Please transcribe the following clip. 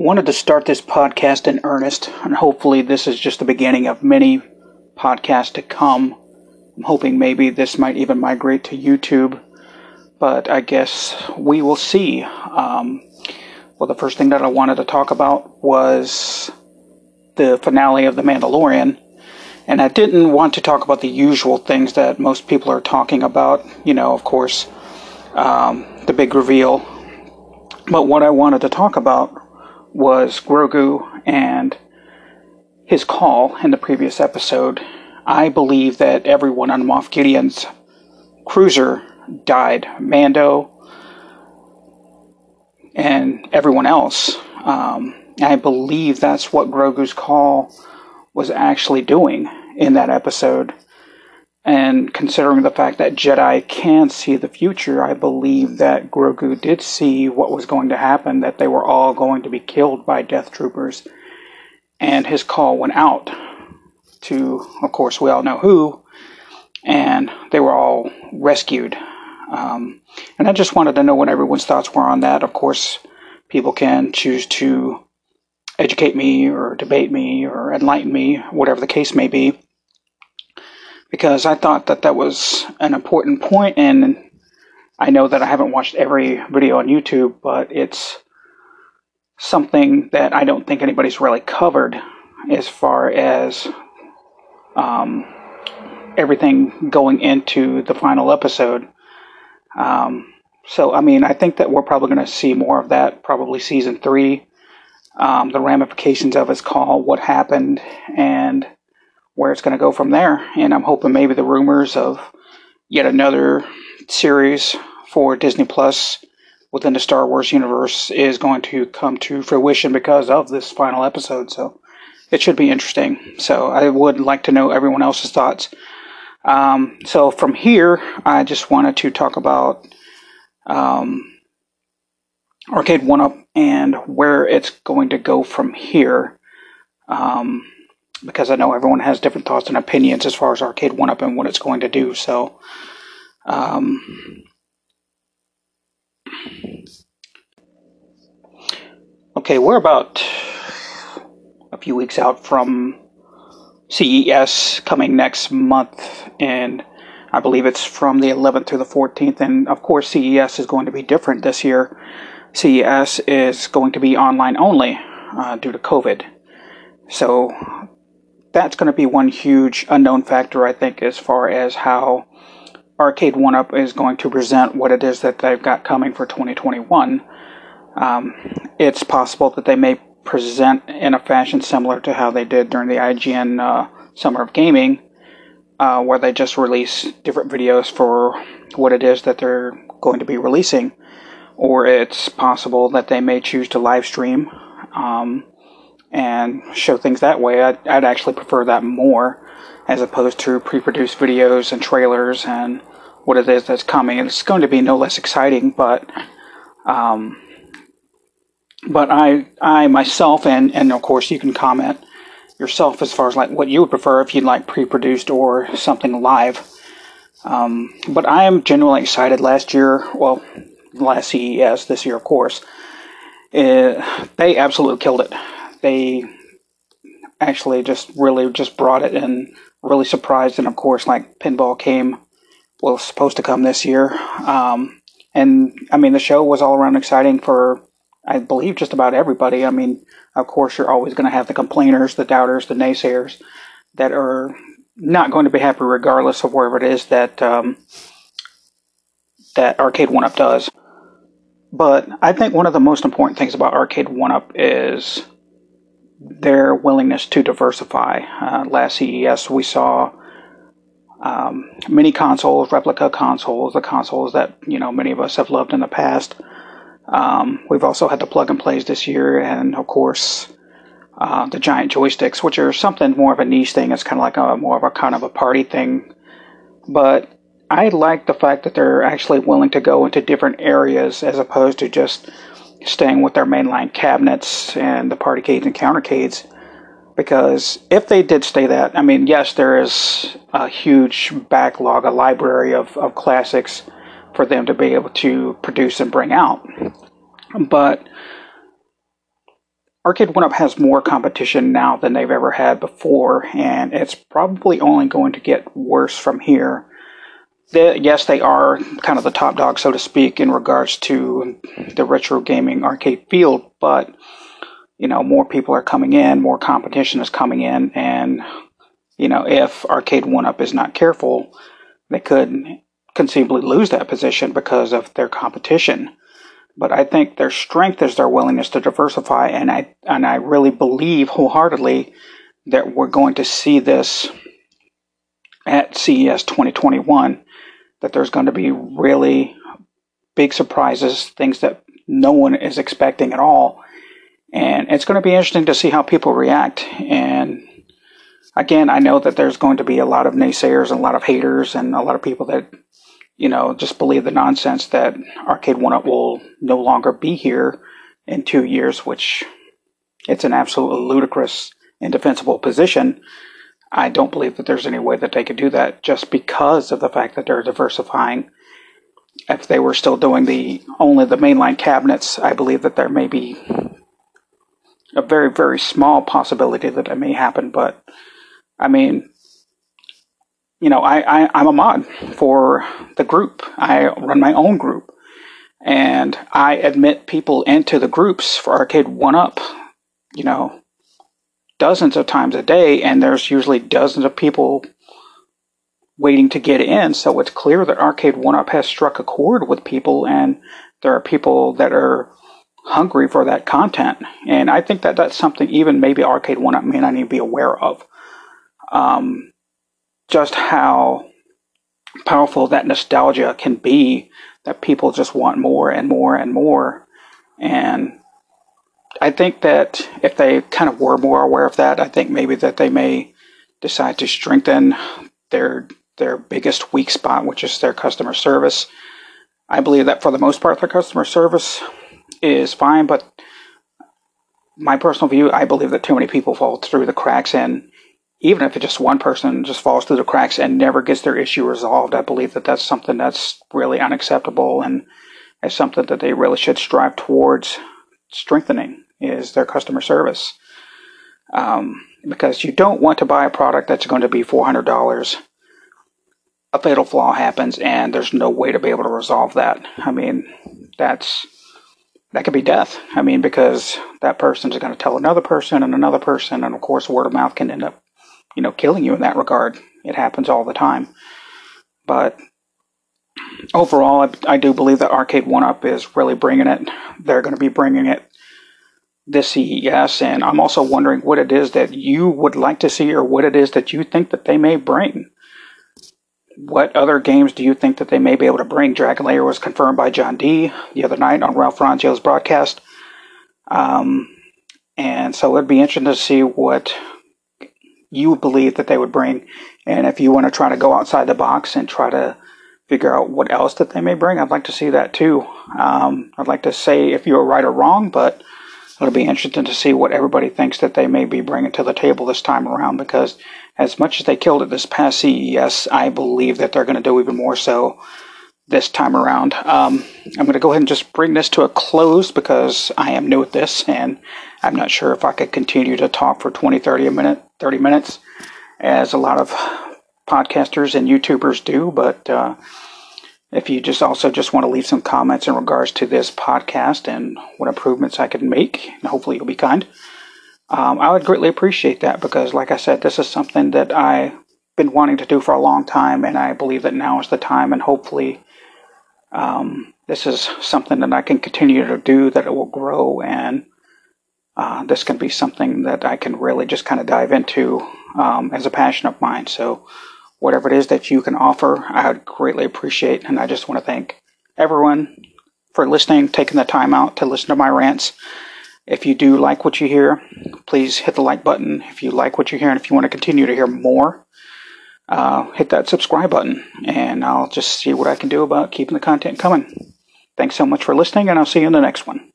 Wanted to start this podcast in earnest, and hopefully, this is just the beginning of many podcasts to come. I'm hoping maybe this might even migrate to YouTube, but I guess we will see. Um, well, the first thing that I wanted to talk about was the finale of The Mandalorian. And I didn't want to talk about the usual things that most people are talking about. You know, of course, um, the big reveal. But what I wanted to talk about was Grogu and his call in the previous episode. I believe that everyone on Moff Gideon's cruiser died. Mando and everyone else. Um, I believe that's what Grogu's call was actually doing in that episode. And considering the fact that Jedi can see the future, I believe that Grogu did see what was going to happen, that they were all going to be killed by Death Troopers. And his call went out to, of course, we all know who, and they were all rescued. Um, and I just wanted to know what everyone's thoughts were on that. Of course, people can choose to educate me or debate me or enlighten me, whatever the case may be. Because I thought that that was an important point, and I know that I haven't watched every video on YouTube, but it's something that I don't think anybody's really covered as far as um, everything going into the final episode. Um, so, I mean, I think that we're probably going to see more of that, probably season three um, the ramifications of his call, what happened, and where it's going to go from there. And I'm hoping maybe the rumors of yet another series for Disney Plus within the Star Wars universe is going to come to fruition because of this final episode. So it should be interesting. So I would like to know everyone else's thoughts. Um, so from here, I just wanted to talk about um, Arcade One Up and where it's going to go from here. Um, because I know everyone has different thoughts and opinions as far as Arcade One Up and what it's going to do. So, um, okay, we're about a few weeks out from CES coming next month, and I believe it's from the 11th through the 14th. And of course, CES is going to be different this year. CES is going to be online only uh, due to COVID. So that's going to be one huge unknown factor, I think, as far as how Arcade One Up is going to present what it is that they've got coming for 2021. Um, it's possible that they may present in a fashion similar to how they did during the IGN uh, Summer of Gaming, uh, where they just release different videos for what it is that they're going to be releasing or it's possible that they may choose to live stream um, and show things that way. I'd, I'd, actually prefer that more as opposed to pre produced videos and trailers and what it is that's coming. It's going to be no less exciting, but. Um, but I, I myself, and, and of course you can comment yourself as far as like what you would prefer if you'd like pre-produced or something live. Um, but I am genuinely excited. Last year, well, last CES this year, of course, uh, they absolutely killed it. They actually just really just brought it and really surprised. And of course, like pinball came, well, supposed to come this year. Um, and I mean, the show was all around exciting for, I believe, just about everybody. I mean, of course, you're always going to have the complainers, the doubters, the naysayers that are not going to be happy regardless of wherever it is that um, that Arcade One Up does. But I think one of the most important things about Arcade One Up is their willingness to diversify. Uh, last CES, we saw um, mini consoles, replica consoles, the consoles that you know many of us have loved in the past. Um, we've also had the plug and plays this year, and of course, uh, the giant joysticks, which are something more of a niche thing. It's kind of like a more of a kind of a party thing. But I like the fact that they're actually willing to go into different areas as opposed to just staying with their mainline cabinets and the partycades and countercades. Because if they did stay that, I mean, yes, there is a huge backlog, a library of, of classics for them to be able to produce and bring out. But Arcade One Up has more competition now than they've ever had before, and it's probably only going to get worse from here. Yes, they are kind of the top dog, so to speak, in regards to the retro gaming arcade field, but you know, more people are coming in, more competition is coming in, and you know, if Arcade One Up is not careful, they could conceivably lose that position because of their competition. But I think their strength is their willingness to diversify, and I and I really believe wholeheartedly that we're going to see this at CES 2021. That there's going to be really big surprises, things that no one is expecting at all, and it's going to be interesting to see how people react. And again, I know that there's going to be a lot of naysayers and a lot of haters and a lot of people that you know, just believe the nonsense that Arcade One Up will no longer be here in two years, which it's an absolutely ludicrous, indefensible position. I don't believe that there's any way that they could do that just because of the fact that they're diversifying. If they were still doing the only the mainline cabinets, I believe that there may be a very, very small possibility that it may happen. But I mean, you know, I, I, I'm a mod for the group. I run my own group. And I admit people into the groups for Arcade One Up, you know, dozens of times a day, and there's usually dozens of people waiting to get in. So it's clear that Arcade One Up has struck a chord with people, and there are people that are hungry for that content. And I think that that's something even maybe Arcade One Up may not even be aware of. Um, just how powerful that nostalgia can be that people just want more and more and more. And I think that if they kind of were more aware of that, I think maybe that they may decide to strengthen their their biggest weak spot, which is their customer service. I believe that for the most part, their customer service is fine, but my personal view, I believe that too many people fall through the cracks and even if it's just one person just falls through the cracks and never gets their issue resolved, I believe that that's something that's really unacceptable and is something that they really should strive towards strengthening is their customer service. Um, because you don't want to buy a product that's going to be $400. A fatal flaw happens and there's no way to be able to resolve that. I mean, that's that could be death. I mean, because that person is going to tell another person and another person, and of course, word of mouth can end up you know, killing you in that regard. It happens all the time. But overall, I, I do believe that Arcade One Up is really bringing it. They're going to be bringing it this CES, and I'm also wondering what it is that you would like to see, or what it is that you think that they may bring. What other games do you think that they may be able to bring? Dragon Lair was confirmed by John D the other night on Ralph Rangio's broadcast. Um, and so it'd be interesting to see what you believe that they would bring. And if you want to try to go outside the box and try to figure out what else that they may bring, I'd like to see that too. Um, I'd like to say if you are right or wrong, but it'll be interesting to see what everybody thinks that they may be bringing to the table this time around because as much as they killed it this past CES, I believe that they're going to do even more so this time around. Um, I'm going to go ahead and just bring this to a close because I am new at this and I'm not sure if I could continue to talk for 20, 30 a minute, 30 minutes, as a lot of podcasters and YouTubers do. But uh, if you just also just want to leave some comments in regards to this podcast and what improvements I can make, and hopefully you'll be kind, um, I would greatly appreciate that because, like I said, this is something that I've been wanting to do for a long time, and I believe that now is the time, and hopefully. Um, this is something that I can continue to do, that it will grow and uh, this can be something that I can really just kind of dive into um, as a passion of mine. So, whatever it is that you can offer, I would greatly appreciate. And I just want to thank everyone for listening, taking the time out to listen to my rants. If you do like what you hear, please hit the like button. If you like what you hear and if you want to continue to hear more, uh, hit that subscribe button and I'll just see what I can do about keeping the content coming. Thanks so much for listening, and I'll see you in the next one.